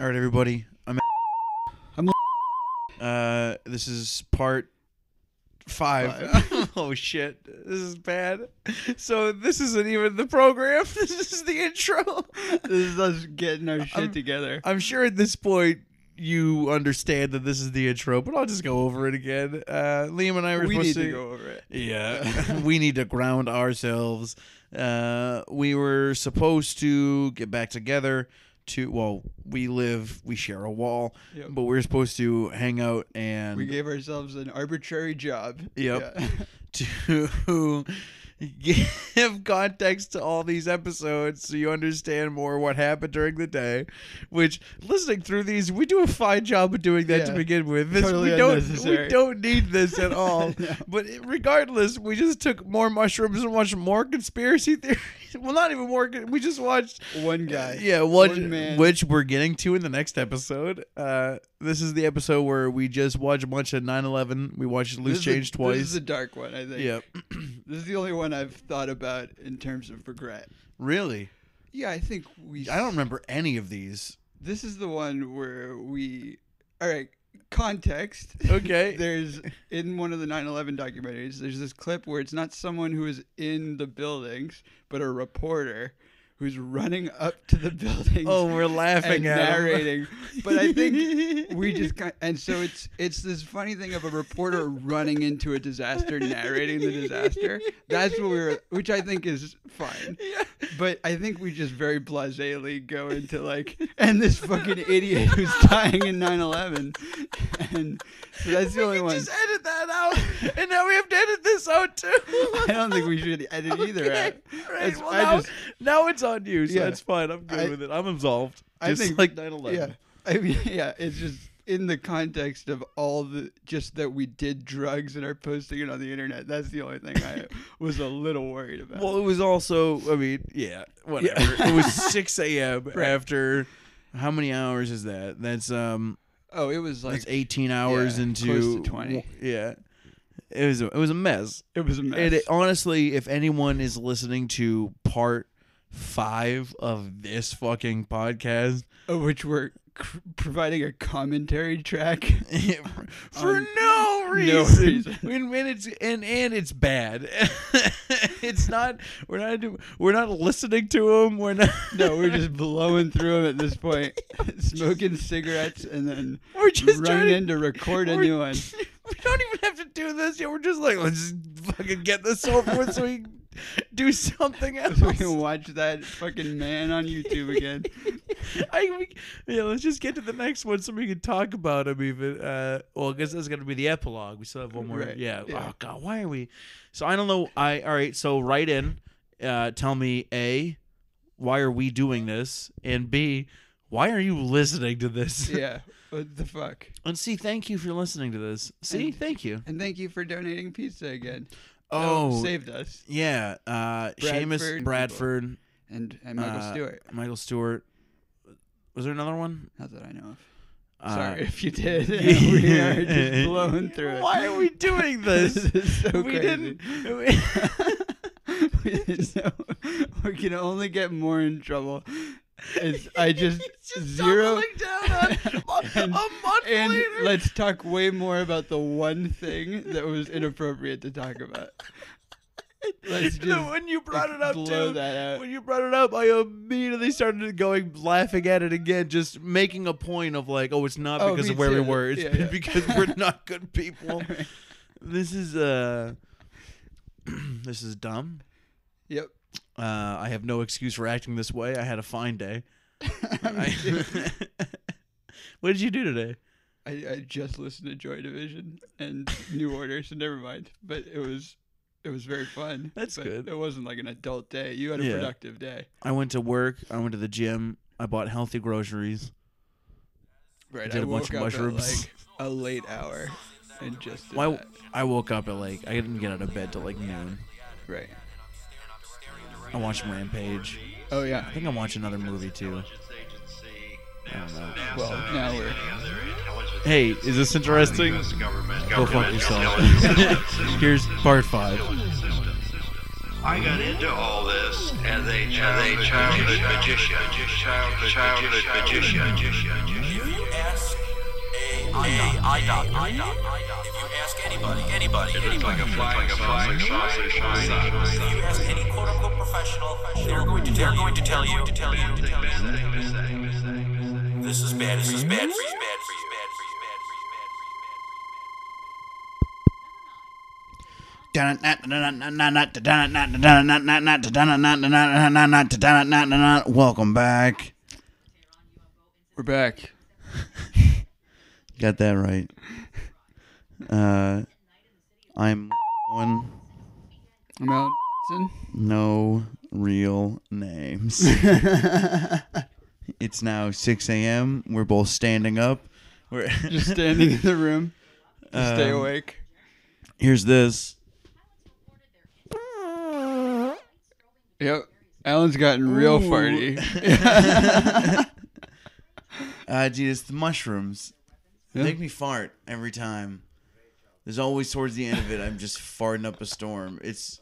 All right, everybody. I'm. I'm Uh, this is part five. Oh shit, this is bad. So this isn't even the program. This is the intro. This is us getting our shit I'm- together. I'm sure at this point you understand that this is the intro, but I'll just go over it again. Uh, Liam and I were we supposed need to go over it. Yeah, we need to ground ourselves. Uh, we were supposed to get back together to. Well, we live, we share a wall, Yep. but we are supposed to hang out and We gave ourselves an arbitrary job. Yep. Yeah. to give context to all these episodes so you understand more what happened during the day. Which listening through these, we do a fine job of doing that to begin with. This Totally we don't we don't need this at all. No. But regardless, we just took more mushrooms and watched more conspiracy theories. Well, not even more. We just watched One guy. yeah, which, One man. which we're getting to in the next episode. Uh, this is the episode where we just watched a bunch of 9/11. We watched Loose This is a- Change twice. This is a dark one, I think. Yep. This is the only one I've thought about in terms of regret. Really? Yeah, I think we. I don't remember any of these. This is the one where we. All right, context. Okay. there's in one of the 9/11 documentaries. There's this clip where it's not someone who is in the buildings, but a reporter who's running up to the building. oh, we're laughing and at narrating. But I think we just kind and so it's it's this funny thing of a reporter running into a disaster, narrating the disaster. That's what we were, which I think is fine. Yeah. But I think we just very blasely go into like, and this fucking idiot who's dying in 9/11, and that's the we only one. just edit that out, and now we have to edit this out too. I don't think we should edit either Okay. out. Right. Well, I now, just- now it's on you, so Yeah. that's fine. I'm good I- with it. I'm absolved. I think- like 9/11. Yeah, I mean, yeah, it's just in the context of all the just that we did drugs and are posting it on the internet. That's the only thing I was a little worried about. Well, it was also. I mean, yeah, whatever. it was 6 a.m. Right. after. How many hours is that? That's um. Oh, it was like That's 18 hours yeah, into close to 20. Yeah. It was a, it was a mess. it was a mess. And it, honestly, if anyone is listening to part 5 of this fucking podcast Oh, which we're cr- providing a commentary track. for no no reason, reason. And, and it's and and it's bad. it's not we're not we're not listening to them. We're not no, we're just blowing through them at this point, smoking cigarettes, and then we're just running to in to record a new one. We don't even have to do this yet. We're just like, let's just fucking get this over with so we do something else. So we can watch that fucking man on YouTube again. I, we, yeah, let's just get to the next one so we can talk about him even. Uh, well, I guess that's gonna be the epilogue. We still have one more. Right, Yeah. yeah. Oh God, why are we? So I don't know. I all right. So write in. Uh, tell me a, why are we doing this? And b, why are you listening to this? Yeah, what the fuck? And c, thank you for listening to this. See, And- thank you. And thank you for donating pizza again. Oh, That saved us. yeah. Uh, Seamus Bradford. Bradford, And and Michael Uh, Stewart. Michael Stewart. Was there another one? Not that I know of. Uh, Sorry if you did. we are just blowing through it. Why are we doing this? is so we crazy. didn't. we didn't know. We can only get more in trouble. It's, I just, just zero. down on a, And- month And later. let's talk way more about the one thing that was inappropriate to talk about. Let's just when you brought it up blow too, that out. when you brought it up, I immediately started going laughing at it again, just making a point of like, oh, it's not Oh, because of where we were, it's Yeah, yeah. because we're not good people. This is uh, this is dumb. Yep. Uh, I have no excuse for acting this way. I had a fine day. I- what did you do today? I, I just listened to Joy Division and New Order, so never mind. But it was it was very fun. That's But good. It wasn't like an adult day. You had a Yeah. productive day. I went to work. I went to the gym. I bought healthy groceries. Right. I did a bunch of mushrooms. at like a late hour and just did Why? that. I woke up at like I didn't get out of bed till like noon. Right. I watched Rampage. Oh yeah. I think I'm watching another movie too. I don't know. Well, now we're Hey, is this interesting? Go fuck yourself. Here's part five. I got into all this as a childhood, childhood magician. Childhood, childhood magician. If you ask a, a eye doctor, eye doctor, if you ask anybody, anybody, It looks like a flying, flying sausage. if you ask any quote unquote professional, they're going to they're going to tell you to tell you to tell you this is bad, this is bad for you, bad for you, bad for you, bad for you, bad for you, bad for you. Welcome back. We're back. Got that right. Uh, I'm Alan. No real names. it's now 6 a.m. We're both standing up. We're Just standing in the room. to stay Um, awake. Here's this. Yep. Alan's gotten real Ooh. farty. Uh, gee, it's the mushrooms. They Yeah. Make me fart every time. There's always towards the end of it, I'm just farting up a storm. It's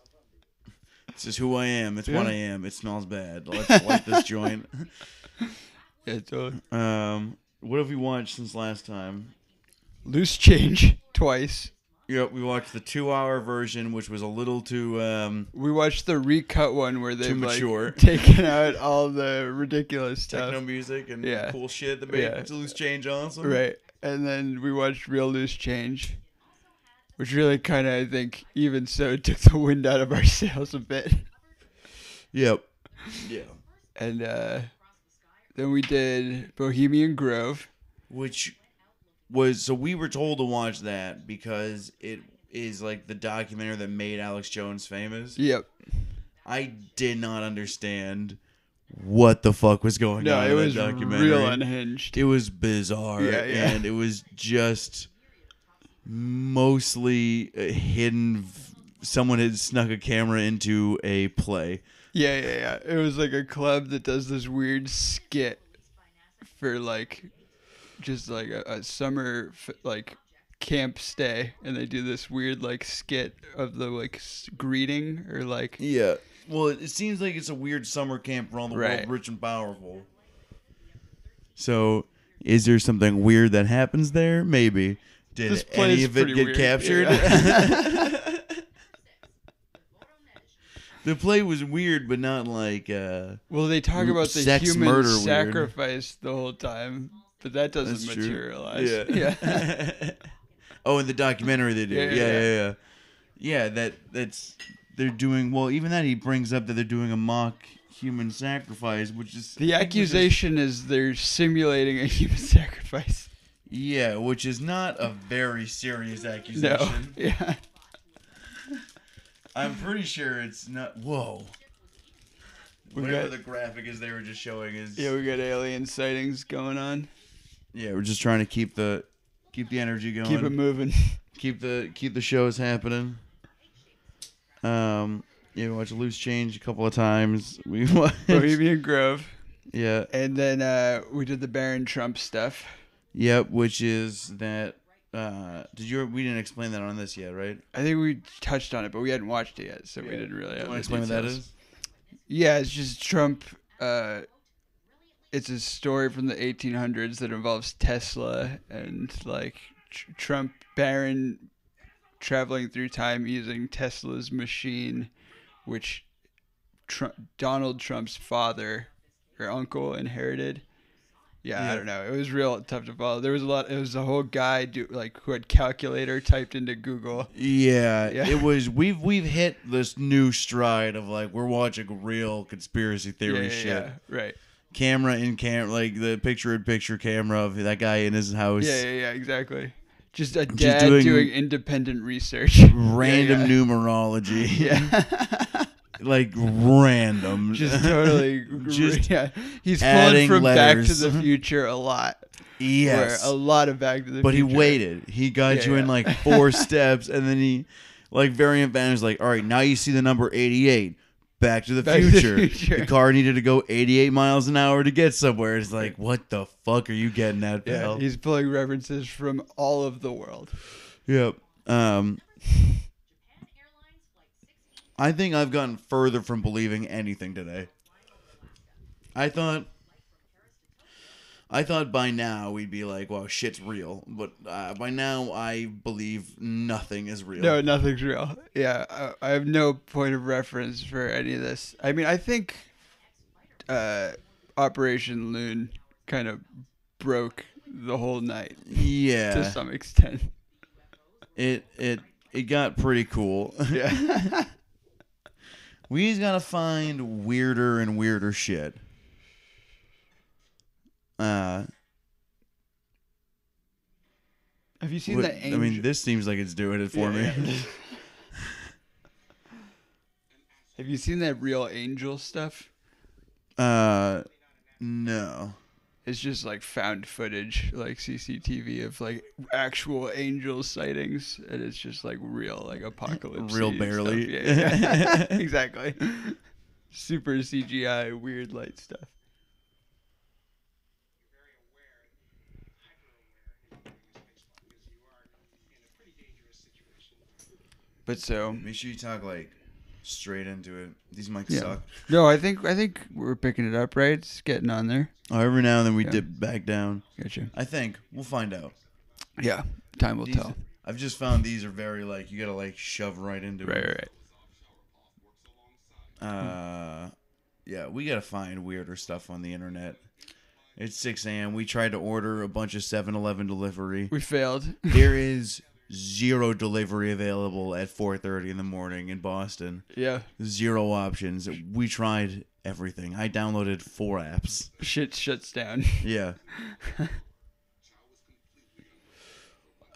it's just who I am. It's what I am. It smells bad. Let's light this joint. Yeah, totally. Um, what have we watched since last time? Loose change twice. Yep, we watched the two-hour version, which was a little too. Um, We watched the recut one where they've like taken out all the ridiculous stuff. techno music and Yeah. cool shit that made Yeah. loose change awesome. Right. And then we watched Real Loose Change, which really kind of, I think, even so, took the wind out of our sails a bit. Yep. Yeah. And uh, then we did Bohemian Grove. Which was so we were told to watch that because it is like the documentary that made Alex Jones famous. Yep. I did not understand what the fuck was going No, on it in was documentary. real unhinged. it was bizarre Yeah, yeah. and it was just mostly hidden someone had snuck a camera into a play Yeah, yeah, yeah. It was like a club that does this weird skit for like just like a, a summer f- like camp stay, and they do this weird like skit of the like s- greeting or like yeah well it, it seems like it's a weird summer camp for all the Right. world rich and powerful so is there something weird that happens there maybe did This any of it get weird, captured yeah. the play was weird but not like uh well they talk about the Sex human murder weird. sacrifice the whole time, but that doesn't That's true. materialize. Yeah. yeah. oh, in the documentary they do. Yeah, Yeah, yeah, yeah, yeah. Yeah, that that's they're doing well. Even that he brings up that they're doing a mock human sacrifice, which is The accusation is they're simulating a human sacrifice. yeah, which is not a very serious accusation. No. Yeah. I'm pretty sure it's not. Whoa. We Whatever got- the graphic is they were just showing is Yeah, we got alien sightings going on. yeah. We're just trying to keep the keep the energy going. Keep it moving. keep the keep the shows happening. Um, yeah, we watched Loose Change a couple of times. We watched, Bohemian Grove. yeah, And then uh, we did the Baron Trump stuff. yep. Which is that? Uh, did you? We didn't explain that on this yet, right? I think we touched on it, but we hadn't watched it yet, so we didn't really have want to the explain what that details. is? Yeah, it's just Trump. Uh, it's a story from the 1800s that involves Tesla and like tr- Trump Baron traveling through time using Tesla's machine, which Trump, Donald Trump's father or uncle inherited. Yeah, Yeah. I don't know. It was real tough to follow. There was a lot. It was a whole guy do like who had calculator typed into Google. Yeah, Yeah. it was. We've we've hit this new stride of like we're watching real conspiracy theory yeah, yeah, shit. yeah, right. Camera in camera, like the picture in picture camera of that guy in his house. Yeah, yeah, yeah, exactly. Just a Just dad doing- doing, independent research. Random yeah, numerology. Yeah. like random. Just totally. Just yeah. He's pulling from Back to the Future a lot. yes. A lot of Back to the future. but he waited. He got Yeah, you in like four steps, and then he, like, variant van is like, all right, now you see the number eighty-eight. Back to the, Back to the future. Future. The car needed to go eighty-eight miles an hour to get somewhere. It's like, what the fuck are you getting at, Yeah, pal? he's pulling references from all of the world. Yep. Um. I think I've gotten further from believing anything today. I thought I thought by now we'd be like, wow, shit's real," but uh, by now I believe nothing is real. No, nothing's real. Yeah, I, I have no point of reference for any of this. I mean, I think uh, Operation Loon kind of broke the whole night Yeah, to some extent. it it it got pretty cool. Yeah. we just gotta find weirder and weirder shit. Uh, have you seen what- the I mean, this seems like it's doing it for Yeah, me. yeah. have you seen that real angel stuff? Uh, no. It's just like found footage, like CCTV of like actual angel sightings, and it's just like real, like apocalypse. Real barely. Yeah, yeah. exactly. Super CGI, weird light stuff. But so Make sure you talk like straight into it. These mics Yeah. suck. no, I think I think we're picking it up, right? It's getting on there. Oh, every now and then we Yeah. dip back down. Gotcha. I think we'll find out. Yeah, time will These- tell. I've just found these are very like you gotta like shove right into Right, it. right, right. Uh, yeah, we gotta find weirder stuff on the internet. It's 6 a.m. We tried to order a bunch of 7-Eleven delivery. We failed. there is zero delivery available at 4:30 in the morning in Boston. yeah, Zero options. We tried everything. I downloaded four apps. shit shuts down. Yeah.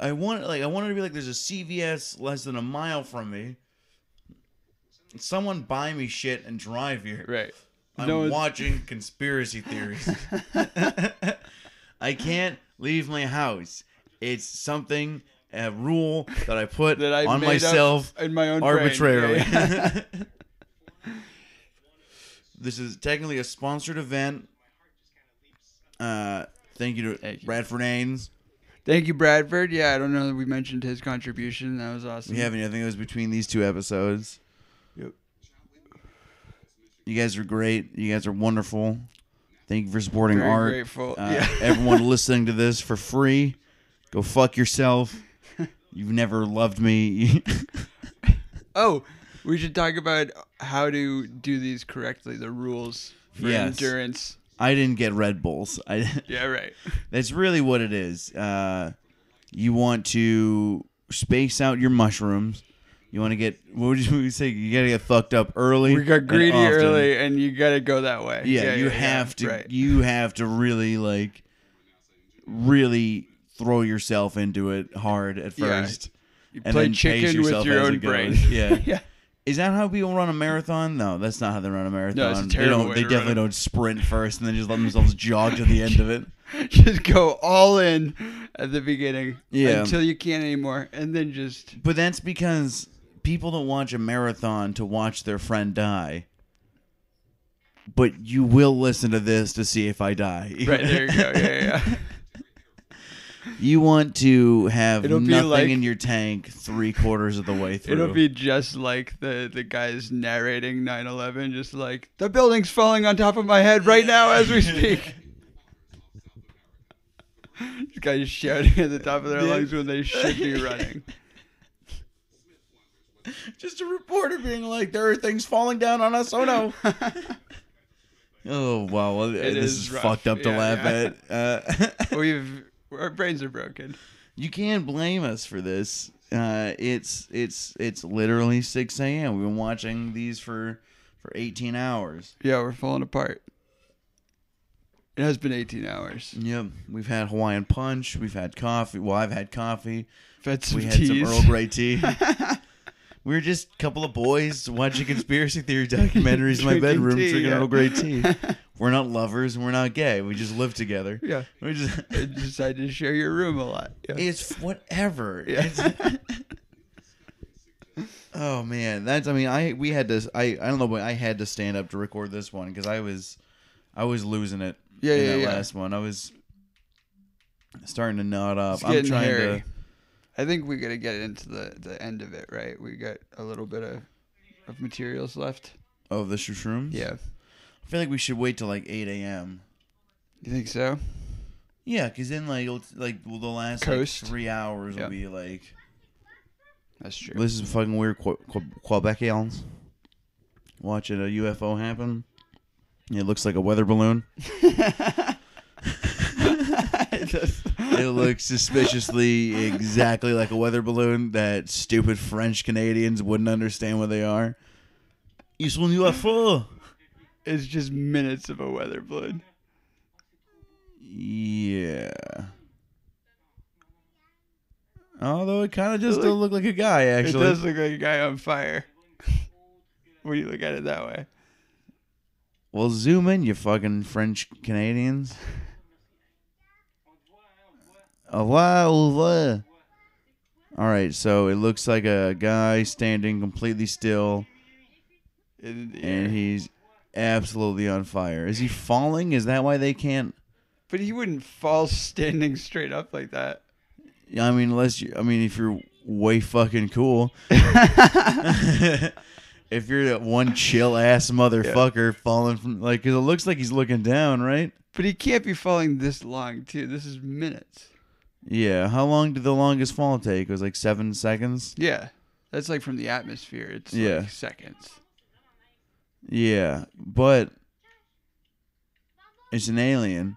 I want like I wanted to be like there's a CVS less than a mile from me. Someone buy me shit and drive here. right. I'm No, watching conspiracy theories. I can't leave my house. It's something a rule that I put That I on made up myself in my own brain. arbitrarily. Yeah, this is technically a sponsored event. Uh, thank you to Thank you. Bradford Ains. Thank you, Bradford. Yeah, I don't know that we mentioned his contribution. That was awesome. We haven't. I think it was between these two episodes. Yep. You guys are great. You guys are wonderful. Thank you for supporting Very art. grateful. Uh, yeah. everyone listening to this for free, go fuck yourself. You've never loved me. Oh, we should talk about how to do these correctly. The rules for Yes. endurance. I didn't get Red Bulls. I. Yeah, right. That's really what it is. Uh, you want to space out your mushrooms. You want to get what would you say? You gotta get fucked up early. We got and greedy often. early, and you got to go that way. Yeah, you have to. Right. You have to really like, really throw yourself into it hard at Yeah. first. You and play then pace chicken with yourself your as own it goes. brain. Yeah. yeah. Is that how people run a marathon? No, that's not how they run a marathon. a they don't. way They to run definitely it. don't sprint first and then just let themselves jog to the end of it. Just go all in at the beginning. Yeah. Until you can't anymore, and then just But that's because people don't watch a marathon to watch their friend die. But you will listen to this to see if I die. right there you go. Yeah, yeah. You want to have It'll be nothing like- in your tank three quarters of the way through. It'll be just like the the guys narrating 9/11, just like the building's falling on top of my head right now as we speak. These guys shouting at the top of their lungs when they should be running. just a reporter being like, "There are things falling down on us." Oh no. oh wow, well, this is is, rough. fucked up to Yeah, laugh at. Uh, We've our brains are broken. you can't blame us for this. Uh, it's it's it's literally six a.m. We've been watching these for for eighteen hours. Yeah, we're falling apart. It has been 18 hours. Yep, we've had Hawaiian punch. We've had coffee. Well, I've had coffee. We've had some we had teas. some Earl Grey tea. we were just a couple of boys watching conspiracy theory documentaries in my bedroom, tea, drinking yeah. Earl Grey tea. We're not lovers. and We're not gay. We just live together. Yeah. We just. I decided to share your room a lot. Yeah. It's whatever. Yeah. It's- oh man, that's. I mean, I we had to. I I don't know, but I had to stand up to record this one because I was, I was losing it. Yeah, in yeah, that yeah. last one, I was starting to nod up. It's I'm trying hairy. to. I think we got to get into the the end of it, right? We got a little bit of of materials left. of the shrooms. Yeah. I feel like we should wait till like eight a.m. You think so? Yeah, because then like it'll, like well, the last like, Coast. three hours will be like That's true. this is fucking weird. Qu- Qu- Quebecians watching a UFO happen. It looks like a weather balloon. It does. It looks suspiciously exactly like a weather balloon that stupid French Canadians wouldn't understand what they are. Ils sont UFO. It's just minutes of a weather balloon. Yeah. Although it kind of just It don't look like a guy, actually. It does look like a guy on fire. when you look at it that way. Well, zoom in, you fucking French Canadians. Au revoir. All right, so it looks like a guy standing completely still, In the and air. he's absolutely on fire. Is he falling? Is that why they can't? But he wouldn't fall standing straight up like that. Yeah, I mean, unless you, I mean, if you're way fucking cool. if you're that one chill ass motherfucker falling from like, 'cause it looks like he's looking down, right? But he can't be falling this long too. This is minutes. Yeah. How long did the longest fall take? It was like seven seconds. Yeah. That's like from the atmosphere. It's Yeah. like seconds. Yeah, but it's an alien,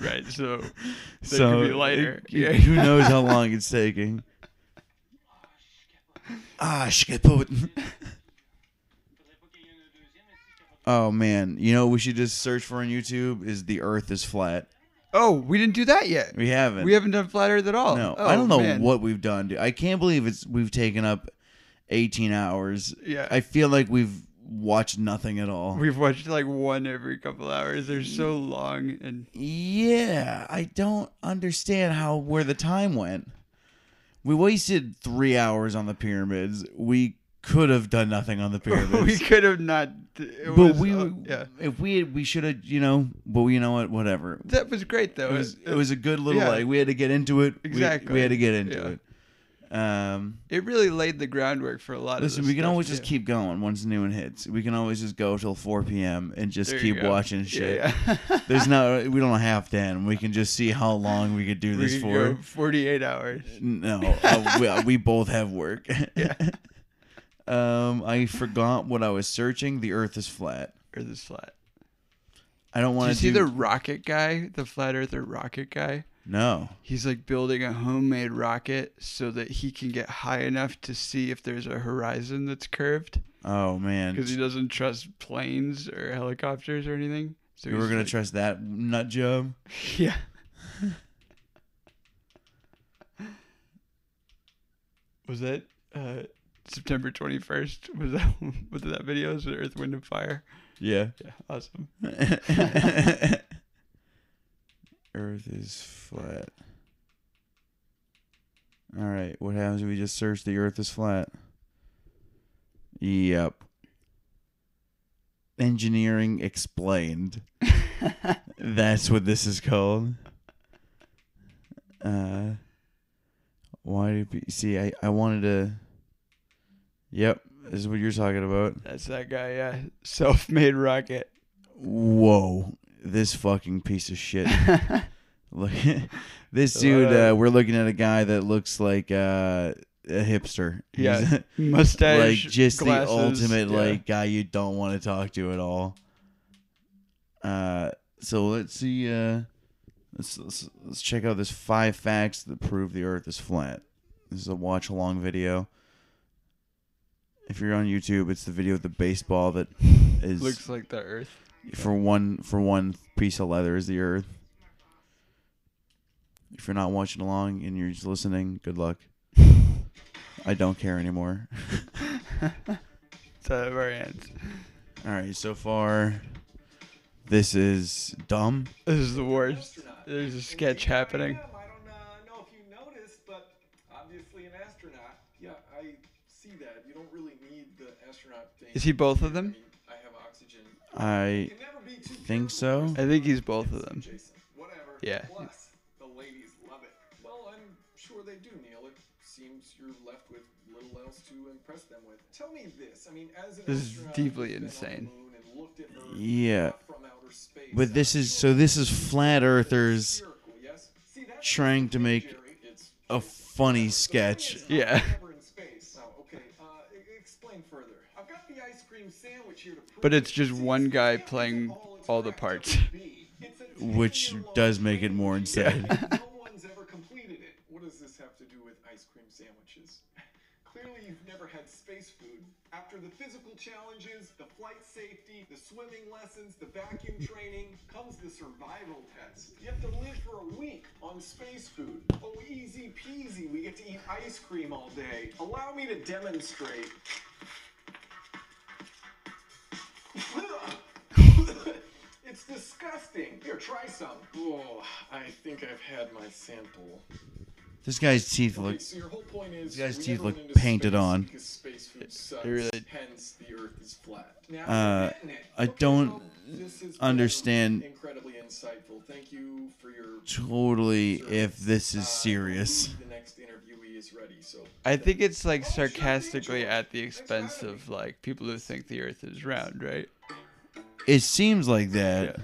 Right. So They so could be lighter. it- Yeah. who knows how long it's taking? Ah, put. Oh man, you know what we should just search for on YouTube is the Earth is flat. Oh, we didn't do that yet. We haven't. We haven't done flat Earth at all. No, Oh, I don't know man. what we've done. Dude. I can't believe it's we've taken up 18 hours. Yeah. I feel like we've watched nothing at all. We've watched like one every couple hours. They're so long and Yeah, I don't understand how where the time went. We wasted three hours on the pyramids. We could have done nothing on the pyramids. we could have not. It but was, we, uh, yeah, if we had, we should have, you know. But you know what? Whatever. that was great though. It was it was a good little Yeah. like we had to get into it. We- Exactly. We, had to get into Yeah. it. Um, It really laid the groundwork for a lot listen, of. Listen, we can always just keep going once the new one hits. We can always just go till 4 p.m. and just There keep watching shit. yeah. There's no, we don't have to end. We can just see how long we could do we this for. forty-eight hours. No, uh, we, we both have work. um, I forgot what I was searching. The Earth is flat. Earth is flat. I don't want you to see do. the rocket guy, the flat earther rocket guy? No. He's like building a homemade rocket so that he can get high enough to see if there's a horizon that's curved Oh man, because he doesn't trust planes or helicopters or anything. So were gonna like- trust that nut job? Yeah. was that uh, September 21st? Was that was that video? Was it Earth, Wind, and Fire? Yeah. Yeah, awesome. Earth is flat. All right. What happens if we just search the Earth is flat? Yep. Engineering explained. That's what this is called. Uh, why do you see? I I wanted to. Yep, this is what you're talking about. That's that guy, yeah. Self-made rocket. Whoa, this fucking piece of shit. Look, this dude. Uh, Uh, we're looking at a guy that looks like uh, a hipster. Yeah, He's Mustache. like just glasses, the ultimate yeah. like guy you don't want to talk to at all. Uh, so let's see. Uh, let's, let's let's check out this five facts that prove the Earth is flat. This is a watch along video. If you're on YouTube, it's the video of the baseball that is looks like the Earth. For one for one piece of leather is the Earth. If you're not watching along and you're just listening, good luck. I don't care anymore. It's out of our hands. All right, so far, this is dumb. This is the worst. There's a sketch happening. I don't know if you noticed, but obviously an astronaut. Yeah, I see that. You don't really need the astronaut thing. Is he both of I them? Mean, I have oxygen. I Can never be too think so. I think he's both of them. Jason. Yeah. Plus, the ladies love it. Well, I'm sure they do, Neil. It seems you're left with little else to impress them with. Tell me this. I mean, as an This is deeply who's been on the insane. moon and looked at Earth Yeah. space, But this is so this is flat earthers yes? See, trying to make a funny sketch. Yeah. never in space. Oh, okay. Uh, e- explain further. I've got the ice cream sandwich here to prove But it's just one guy playing all the parts. to be. It's a Which does make it more insane. no one's ever completed it. What does this have to do with ice cream sandwiches? Clearly, you've never had space food. After the physical challenges, the flight safety, the swimming lessons, the vacuum training, comes the survival test. You have to live for a week on space food. Oh, easy peasy. We get to eat ice cream all day. Allow me to demonstrate. it's disgusting. Here, try some. Oh, I think I've had my sample. This guy's teeth Okay, look. so your whole point is These guys' teeth look painted space on. because space food sucks, really- hence the Earth is flat. Now, Uh, you're getting it. I don't well, this has been understand Incredibly insightful. Thank you for your. totally if this Uh, is serious. The next interviewee is ready. So I think it's like sarcastically at the expense of like people who think the Earth is round, right? It seems like that.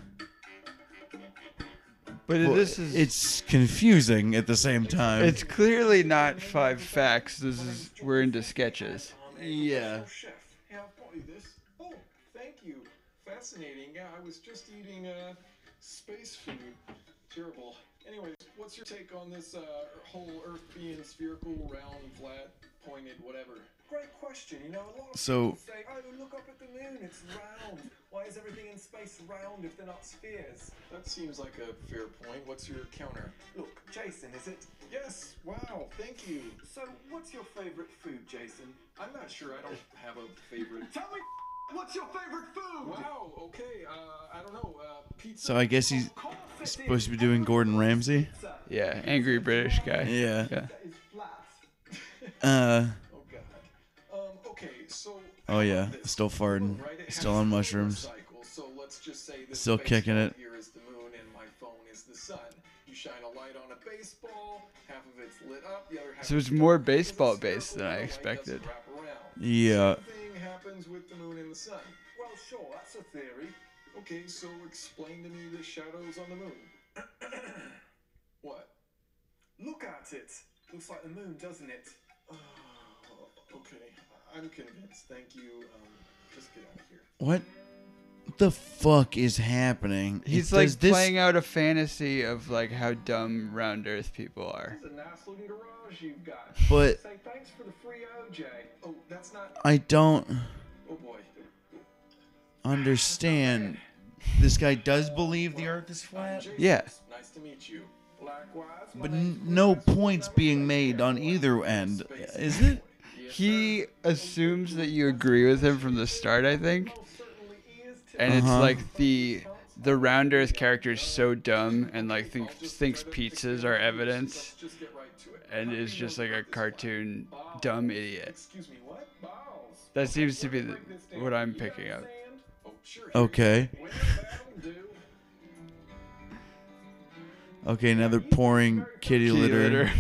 But Well, this is it's confusing at the same time. it's clearly not five facts. This is we're into sketches. Yeah. Oh, chef. Yeah, I've bought you this. Oh, thank you. Fascinating. Yeah, I was just eating uh, space food. Terrible. Anyways, what's your take on this uh, whole Earth being spherical, round, flat, pointed, whatever? Great question. You know, a lot of So- people say, "Oh, look up at the moon. It's round. Why is everything in space round if they're not spheres?" That seems like a fair point. What's your counter? Look, Jason, is it? Yes. Wow. Thank you. So, what's your favorite food, Jason? I'm not sure. I don't have a favorite. Tell me. What's your favorite food? Wow. Okay. Uh, I don't know. Uh, pizza. So I guess he's Of course it supposed to be doing Gordon Ramsay. Yeah, angry British guy. Yeah. Yeah. That is flat. Uh. Oh god. Um, okay, so Oh yeah. Still farting. Still on mushrooms. cycle, So let's just say this Still kicking it. Here is the moon and my phone is the sun. You shine a light on a baseball, half of it's lit up, the other half So it's more baseball it's based than I the light doesn't expected. Yeah. Same thing happens with the moon and the sun. Well, sure, that's a theory. Okay, so explain to me the shadows on the moon. what? Look at it. Looks like the moon, doesn't it? Oh, okay, I'm convinced. Thank you. Um, just get out of here. What the fuck is happening? He's It- like does this- playing out a fantasy of like how dumb round Earth people are. It's a nice looking garage you've got. But- say thanks for the free OJ. Oh, that's not. I don't Oh boy. understand. This guy does believe the Earth is flat, Jason, Yeah. Nice to meet you. Likewise. my but name's n- no Chris. points being made on either end, is it? He assumes that you agree with him from the start, I think. Most certainly is to- And it's Uh-huh. like the the round Earth character is so dumb and like think, thinks pizzas are it to you, so evidence let's just get right to it. and is just like a cartoon dumb idiot. Excuse me, what? Balls. That seems to be the, break this down. what I'm picking up. Okay. Well, that'll do. Okay, another pouring kitty Kitty litter. litter.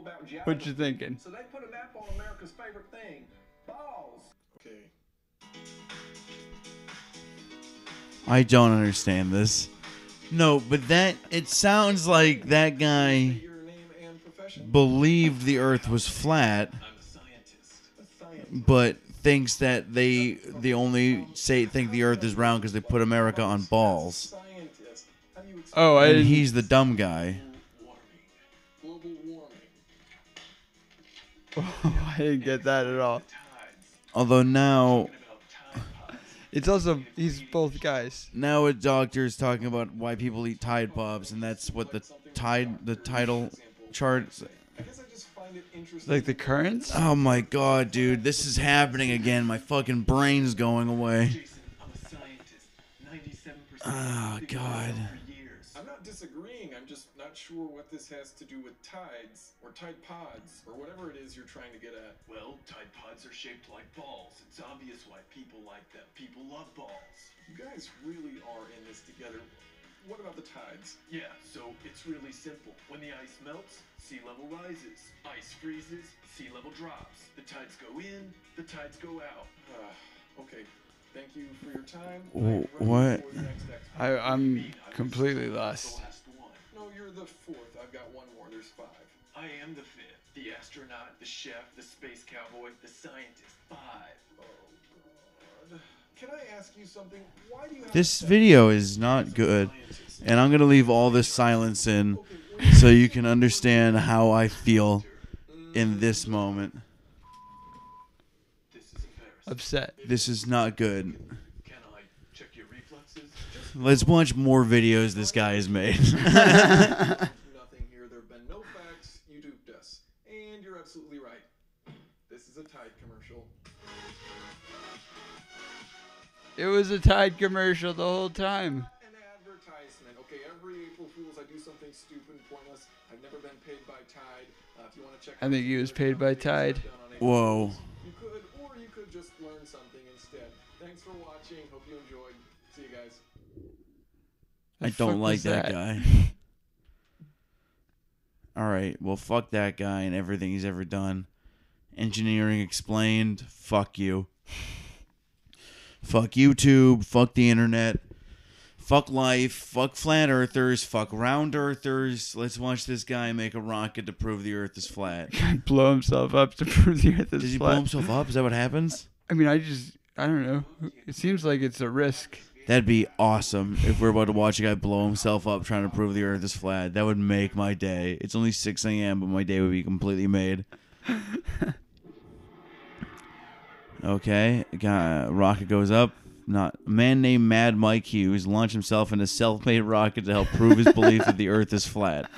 About geography? What you thinking? So they put a map on America's favorite thing, balls. Okay. I don't understand this. No, but that it sounds like that guy Your name and profession? believed the Earth was flat, I'm a scientist. A scientist. but thinks that they they only say think the Earth is round because they put America on balls, Scientist. How do you explain Oh, I and he's the dumb guy. I didn't get that at all. Although now About tide pods. It's also he's both guys. now a doctor is talking about why people eat Tide Pods, and that's what the tide the title chart. I guess I just find it interesting. Like the currents? Oh my god, dude, this is happening again. My fucking brain's going away. Jason, I'm a scientist. Ah, 97% Oh god. I'm not disagreeing. I'm just not sure what this has to do with tides or tide pods or whatever it is you're trying to get at. Well, tide pods are shaped like balls. It's obvious why people like them. People love balls. You guys really are in this together. what about the tides? Yeah, so it's really simple. When the ice melts, sea level rises. Ice freezes, sea level drops. The tides go in, the tides go out. Uh, okay, thank you for your time. Wh- I'm ready what? for the next expert. I, I'm Me, I was completely lost. Last one. No, you're the fourth. I've got one more. There's five. I am the fifth. The astronaut, the chef, the space cowboy, the scientist. Five. Oh, God. Can I ask you something? Why do you have This video is not good, and I'm gonna leave all this silence in so you can understand how I feel in this moment. This is embarrassing. Upset. This is not good. Can I check your reflexes? Just Let's watch more videos this guy has made. nothing here. There have been no facts. You duped us. And you're absolutely right. This is a Tide commercial. It was a Tide commercial the whole time. An advertisement. Okay, every April Fool's I do something stupid and pointless. I've never been paid by Tide. Uh, if you want to check I think he was paid by Tide. I've done on April Whoa. Thanks for watching. Hope you enjoyed. See you guys. I The don't like that, that? guy. All right, well, fuck that guy and everything he's ever done. Engineering explained. Fuck you. Fuck YouTube. Fuck the internet. Fuck life. Fuck flat earthers. Fuck round earthers. Let's watch this guy make a rocket to prove the earth is flat. blow himself up to prove the Earth is flat. Does he blow himself up? Is that what happens? I mean, I just, I don't know. It seems like it's a risk. That'd be awesome if we're about to watch a guy blow himself up trying to prove the earth is flat. That would make my day. It's only 6 a.m., but my day would be completely made. Okay, guy, rocket goes up. Not a man named Mad Mike Hughes launched himself in a self-made rocket to help prove his belief that the Earth is flat.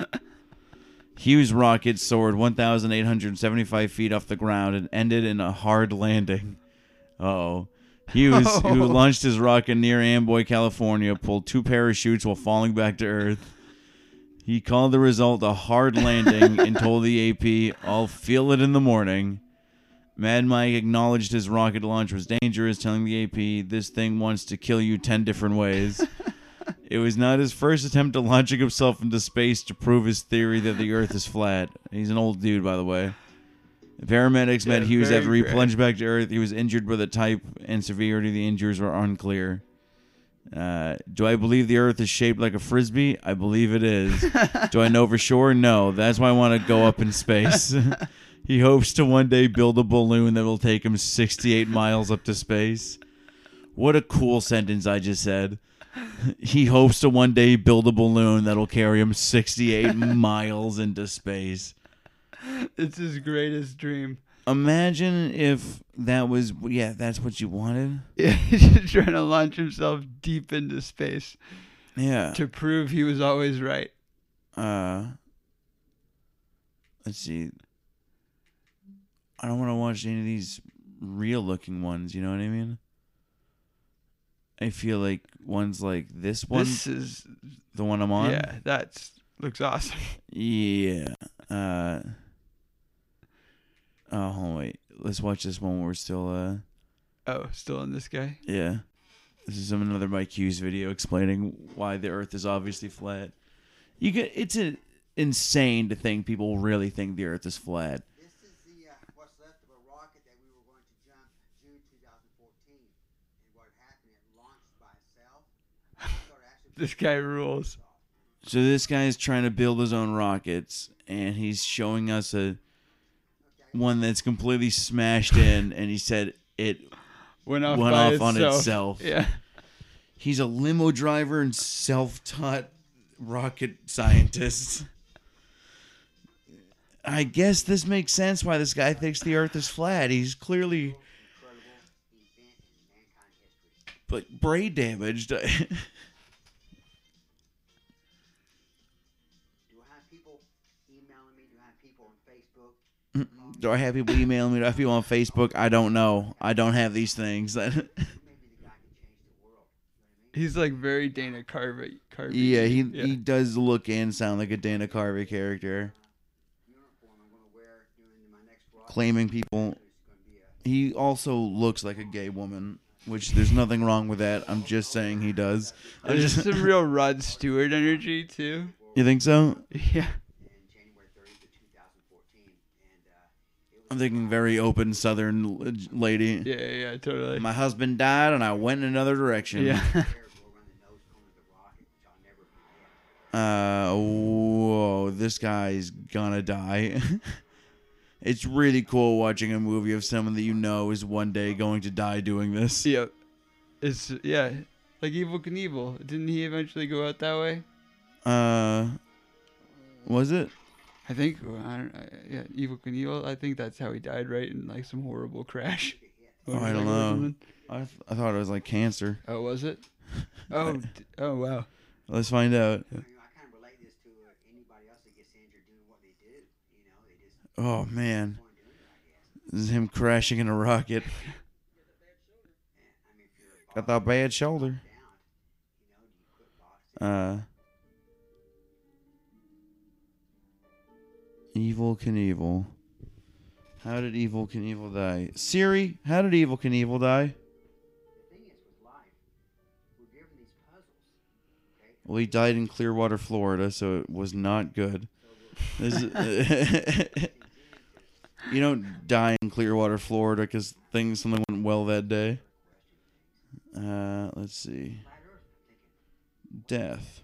Hughes' rocket soared 1,875 feet off the ground and ended in a hard landing. Oh, Hughes, who launched his rocket near Amboy, California, pulled two parachutes while falling back to Earth. He called the result a hard landing and told the AP, "I'll feel it in the morning." Mad Mike acknowledged his rocket launch was dangerous, telling the AP, This thing wants to kill you 10 different ways. it was not his first attempt at launching himself into space to prove his theory that the Earth is flat. He's an old dude, by the way. Paramedics met Yeah, Hughes after he plunged back to Earth. He was injured, but the type and severity of the injuries were unclear. Uh, do I believe the Earth is shaped like a frisbee? I believe it is. do I know for sure? No. That's why I want to go up in space. he hopes to one day build a balloon that will take him 68 miles up to space. What a cool sentence I just said. He hopes to one day build a balloon that'll carry him 68 miles into space. It's his greatest dream. Imagine if that was, yeah, that's what you wanted. Yeah, he's just trying to launch himself deep into space Yeah. to prove he was always right. uh let's see i don't want to watch any of these real looking ones you know what i mean i feel like ones like this one This is, the one i'm on yeah, that's looks awesome. yeah uh oh hold on, wait let's watch this one where we're still uh Oh, still in this guy? yeah this is another mike hughes video explaining why the earth is obviously flat you get it's a, insane to think people really think the earth is flat This is the uh, what's left of a rocket that we were going to jump June 2014, and what happened? It launched by itself. So This guy rules. So this guy's trying to build his own rockets, and he's showing us a one that's completely smashed in, and he said it. Went off, Went by off on itself. Yeah. He's a limo driver and self-taught rocket scientist. I guess this makes sense why this guy thinks the Earth is flat. He's clearly, incredible event in mankind history. but brain damaged. Do I have people emailing me? Do I have people on Facebook? I don't know. I don't have these things. Maybe the guy can change the world. You know what I mean? He's like very Dana Carvey. Carvey. Yeah, he Yeah. he does look and sound like a Dana Carvey character, Uniform I'm going to wear during my next rocket. claiming people. It's going to be a He also looks like a gay woman. which there's nothing wrong with that. I'm just saying he does. There's just, some real Rod Stewart energy too. you think so? Yeah. in January 30th of 2014. And uh, it was I'm thinking very open Southern lady. Yeah, yeah, totally. My husband died, and I went in another direction. yeah. there around the nose cone of the rocket, which I'll never forget. Uh, whoa, this guy's gonna die. it's really cool watching a movie of someone that you know is one day going to die doing this. Yep. It's yeah, like Evel Knievel. Didn't he eventually go out that way? Uh, was it? I think. well, I don't. Yeah, Evel Knievel. I think that's how he died, right? In like some horrible crash. Oh, I don't know. I, th- I thought it was like cancer. Oh, was it? Oh, d- oh wow. Let's find out. I kind of relate this to uh, anybody else that gets injured doing what they do. You know, they just Oh man, want to do it, I guess. this is him crashing in a rocket. And, I mean, if you're a Got that bad shoulder. down, you know, do you quit boxing? Uh, Evel Knievel. How did Evel Knievel die? Siri, how did Evel Knievel die? Well, he died in Clearwater, Florida, so it was not good. You don't die in Clearwater, Florida, because things something went well that day. Uh, let's see. Death.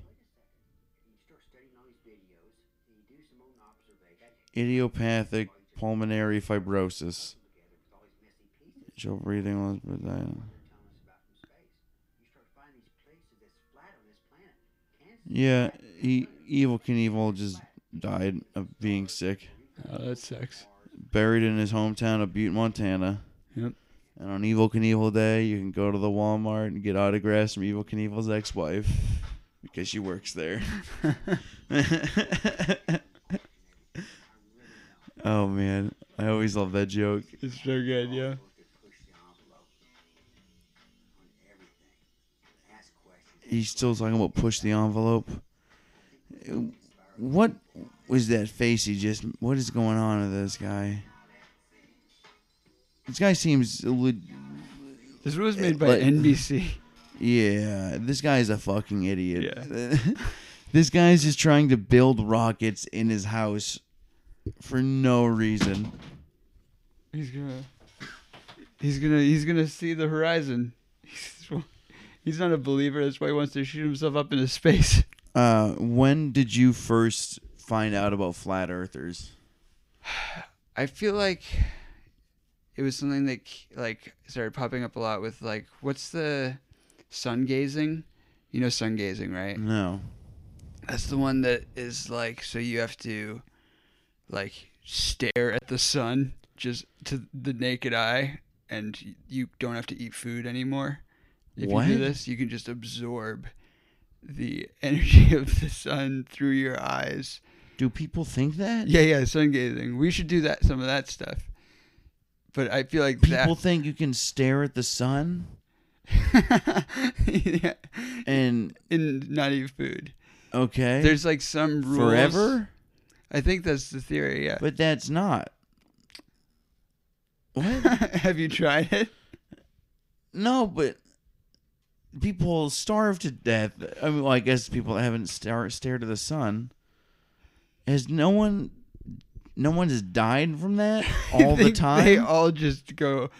You start studying all these videos, and you do some own observation, Idiopathic pulmonary fibrosis. together with all these messy pieces Joe breathing. was- but, they're telling us about from space. You start finding these places that's flat on this planet. Yeah, he, Evel Knievel just died of being sick. Oh, that sucks. Buried in his hometown of Butte, Montana. Yep. And on Evel Knievel Day, you can go to the Walmart and get autographs from Evel Knievel's ex-wife because she works there. oh man, I always love that joke. It's so good, yeah. supposed to push the envelope on everything. Ask questions. He's still talking about push the envelope. What was that face he just? What is going on with this guy? This guy seems. le- This was made eh, by Like- NBC. Yeah, this guy's a fucking idiot. Yeah. this guy's just trying to build rockets in his house for no reason. He's gonna. He's gonna. He's gonna see the horizon. He's, he's not a believer. That's why he wants to shoot himself up into space. Uh, when did you first find out about flat earthers? I feel like it was something that like started popping up a lot with like what's the sun gazing? You know sun gazing, right? No. That's the one that is like so you have to like stare at the sun just to the naked eye and you don't have to eat food anymore. If you do this, you can just absorb the energy of the sun through your eyes. Do people think that? Yeah, yeah, sun gazing. We should do that some of that stuff. But I feel like People think you can stare at the sun that yeah, and and not eat food. okay There's like some rules. forever, I think that's the theory, yeah. but that's not. What? Have you tried it? No, but people starve to death. I mean, well, I guess people haven't star- stared at the sun. Has no one, no one has died from that all the time? They all just go,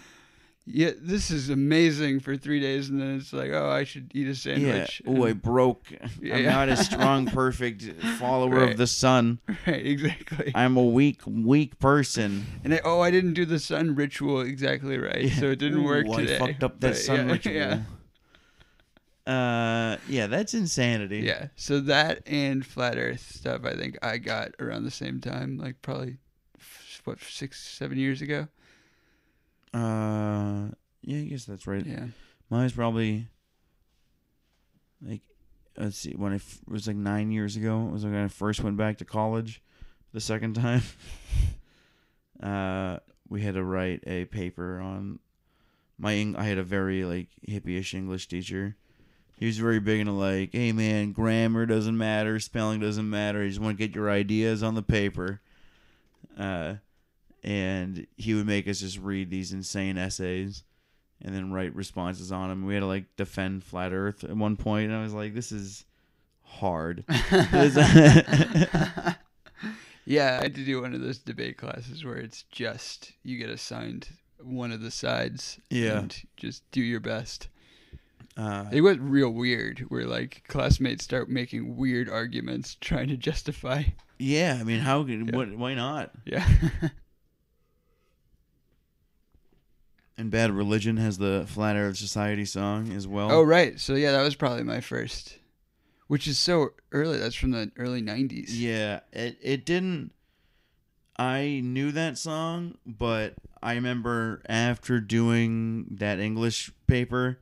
yeah, this is amazing for three days, and then it's like, oh, I should eat a sandwich. yeah. Oh, I broke. I'm not a strong, perfect follower Right. of the sun. right, exactly. I'm a weak, weak person. and I, oh, I didn't do the sun ritual exactly right, so it didn't work Ooh, today. I fucked up that But sun yeah, ritual. Yeah. Uh, yeah, that's insanity. Yeah. So that and flat Earth stuff, I think I got around the same time, like probably f- what six, seven years ago. Uh, yeah, I guess that's right. Yeah. Mine's probably like let's see when I f- it was like nine years ago. It was when I first went back to college the second time. uh, we had to write a paper on my. Eng- I had a very like hippie-ish English teacher. He was very big into like, hey man, grammar doesn't matter, spelling doesn't matter. You just want to get your ideas on the paper. Uh, and he would make us just read these insane essays and then write responses on them. We had to like defend flat Earth at one point, and I was like, "This is hard." Yeah, I had to do one of those debate classes where it's just you get assigned one of the sides Yeah. and just do your best. uh, It was real weird where like classmates start making weird arguments trying to justify. yeah, I mean, how? could What? Why not? Yeah. And Bad Religion has the Flat Earth Society song as well. oh right. So yeah, that was probably my first. Which is so early. That's from the early 90s. Yeah, it it didn't. I knew that song, but I remember after doing that English paper,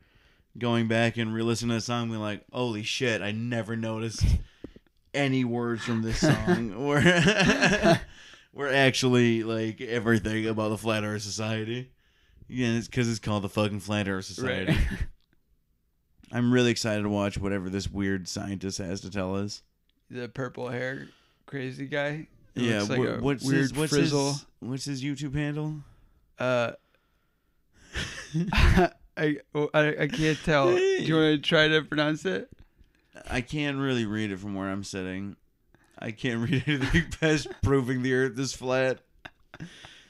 going back and re-listening to the song, being like, "Holy shit! I never noticed any words from this song were were actually like everything about the Flat Earth Society." Yeah, it's because it's called the fucking Flat Earth Society. Right. I'm really excited to watch whatever this weird scientist has to tell us. the purple hair crazy guy. It yeah, like a what's weird his what's frizzle. his what's his YouTube handle? Uh, I, oh, I I can't tell. Do you want to try to pronounce it? I can't really read it from where I'm sitting. I can't read anything past proving the Earth is flat.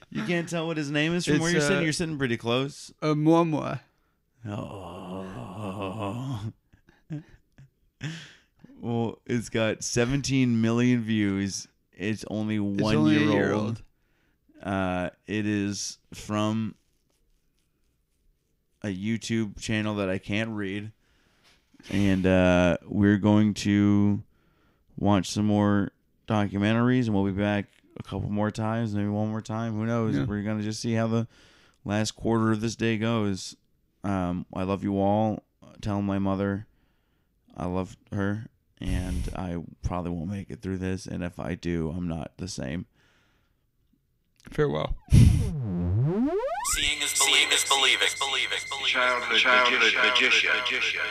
You can't tell what his name is from It's, where you're uh, sitting. You're sitting pretty close. A moi Oh. well, it's got 17 million views. It's only It's one only a year, year old. old. Uh, it is from a YouTube channel that I can't read, and uh, we're going to watch some more documentaries, and we'll be back a couple more times, maybe one more time. Who knows? Yeah. We're gonna just see how the last quarter of this day goes. Um, I love you all. Tell my mother I love her, and I probably won't make it through this. And if I do, I'm not the same. Farewell. Seeing is believing. Is believing. Believing. Childhood, childhood magician. magician.